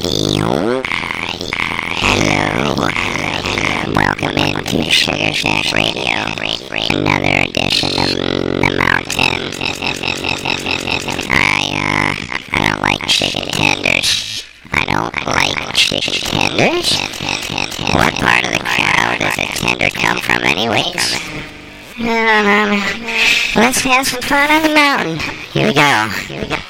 Hello, welcome into Sugar Shack Radio, another edition of the mountain. I, uh, I don't like chicken tenders. I don't like chicken tenders. What part of the cow does a tender come from anyways? Um, let's have some fun on the mountain. Here we go. Here we go.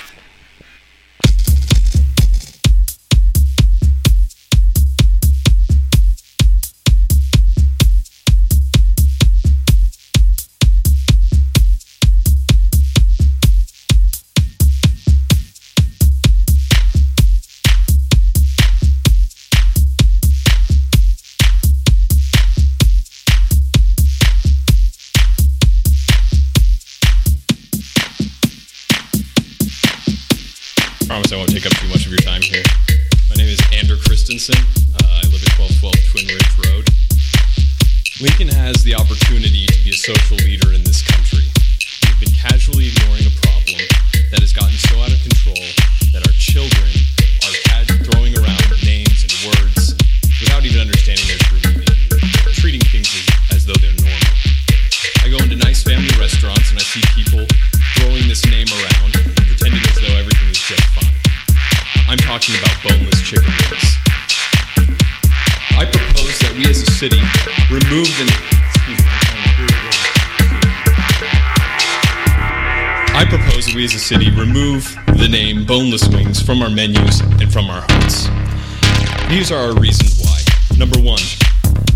here's our reasons why. Number one,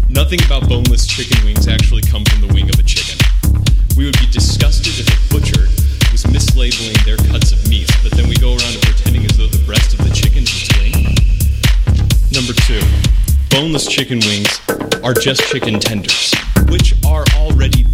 nothing about boneless chicken wings actually come from the wing of a chicken. We would be disgusted if a butcher was mislabeling their cuts of meat, but then we go around pretending as though the breast of the chicken is its wing. Number two, boneless chicken wings are just chicken tenders, which are already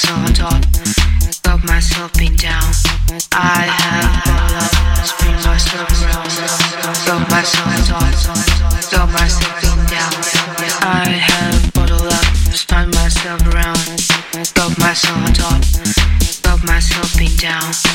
myself on top. Got myself pinned down. I have ball up. Spin myself around. Got myself on top. Got myself pinned down. I have bottled up. spun myself around. Got myself on top. Got myself pinned down.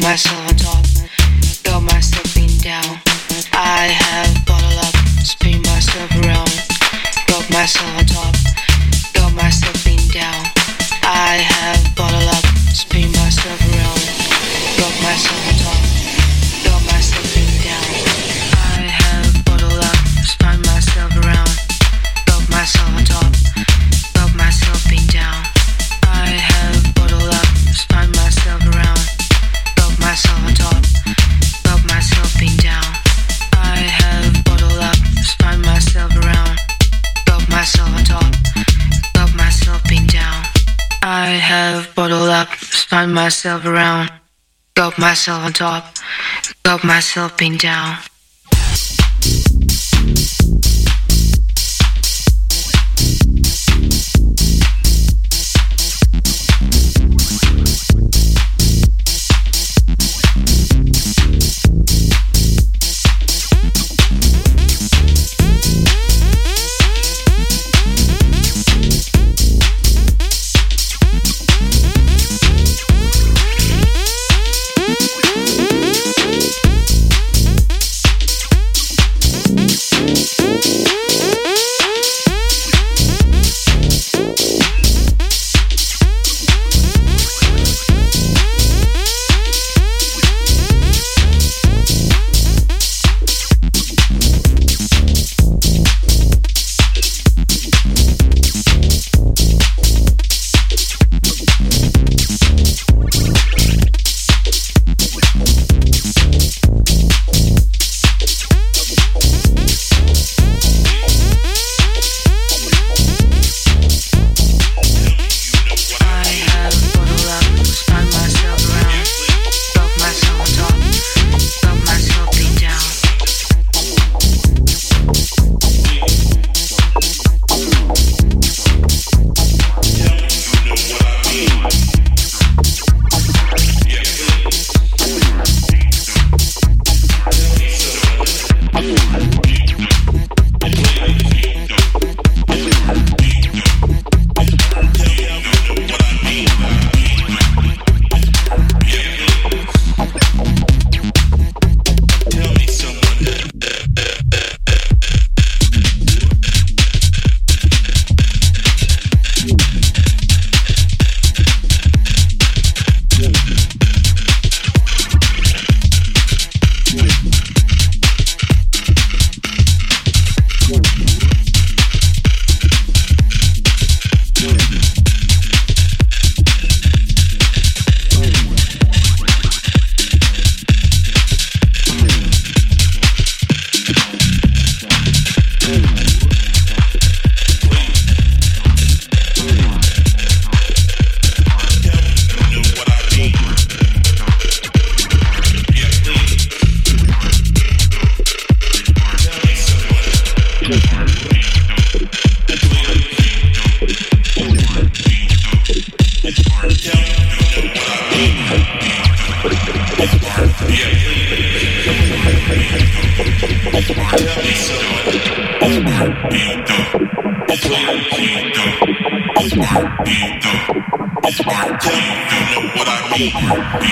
myself myself around, got myself on top, got myself pinned down.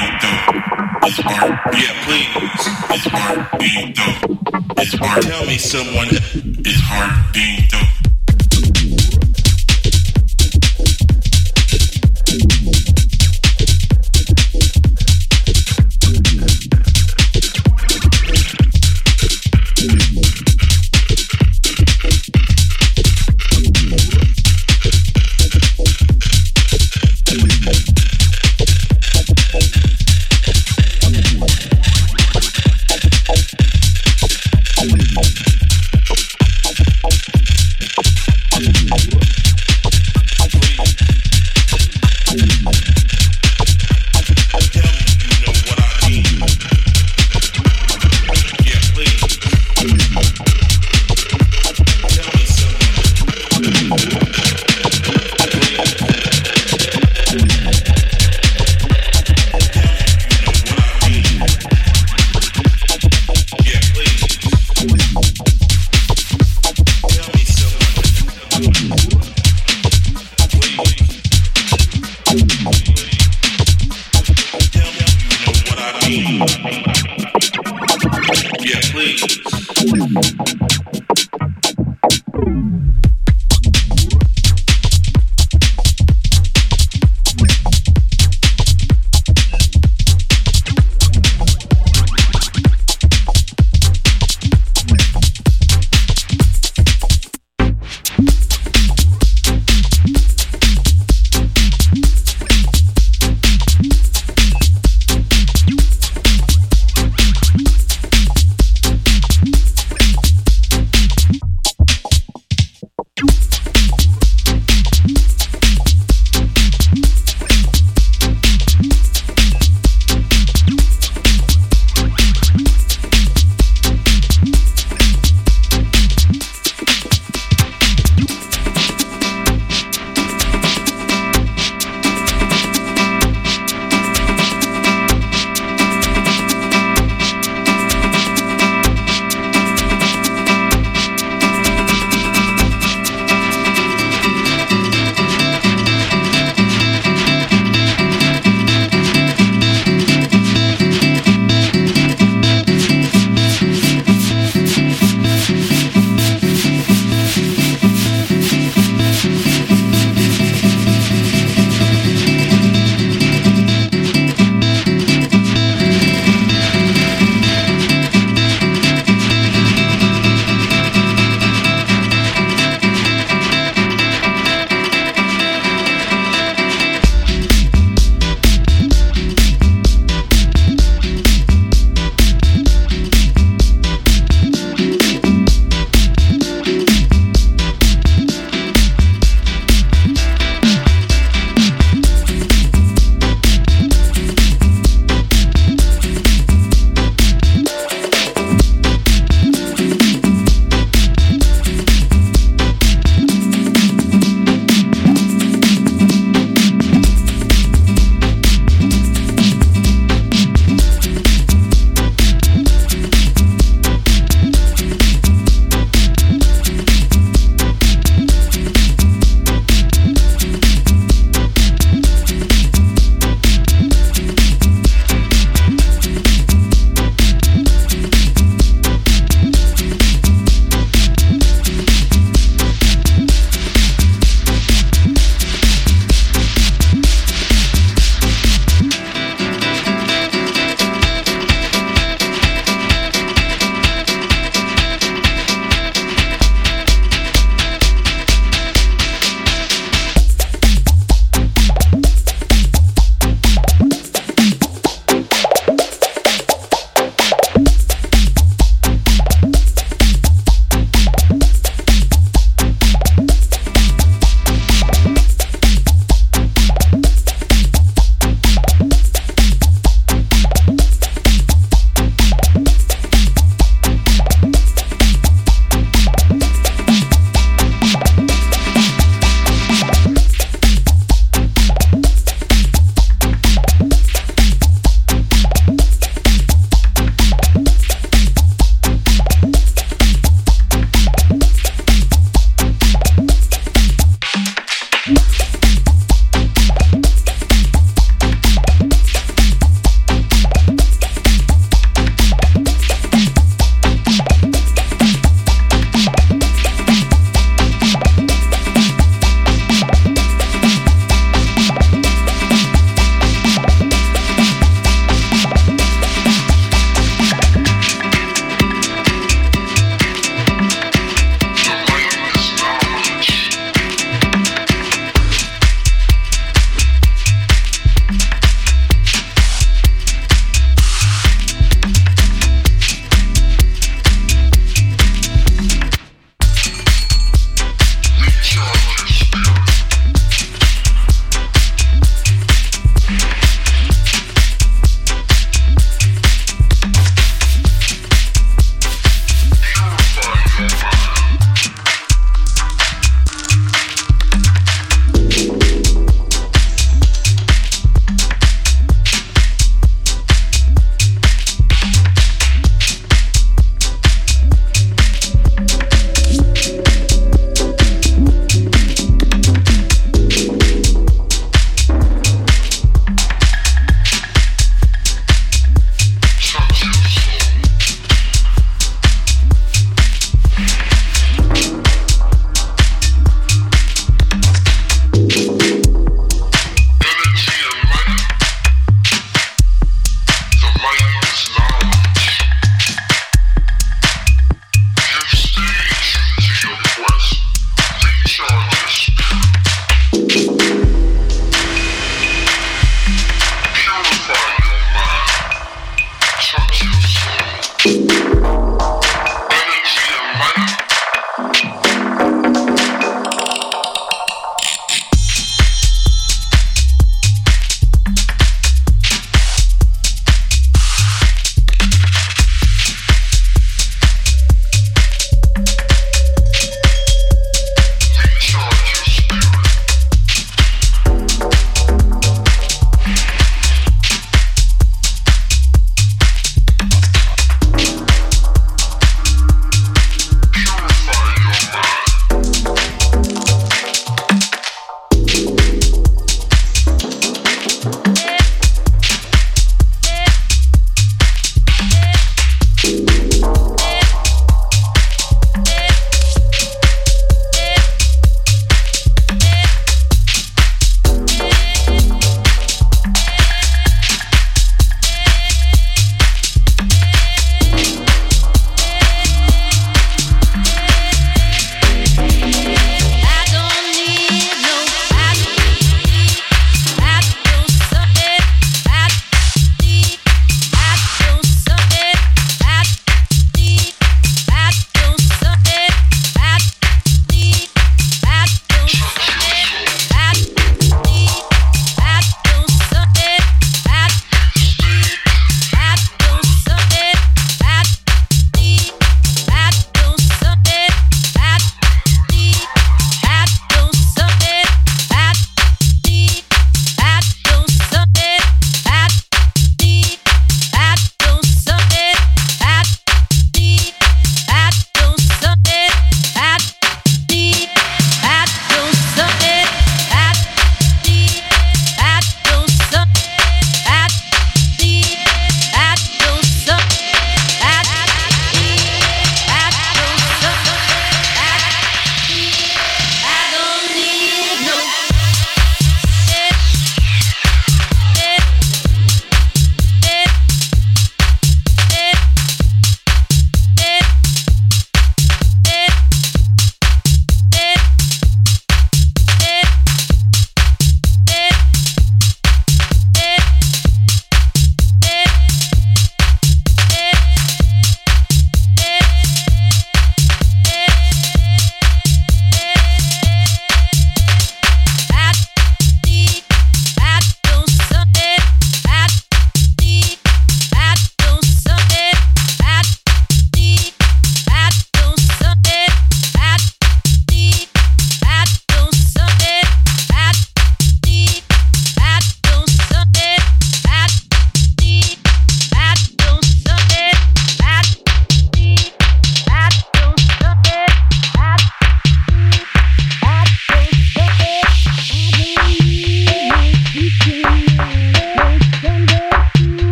It's heart. Yeah, please.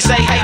say, hey,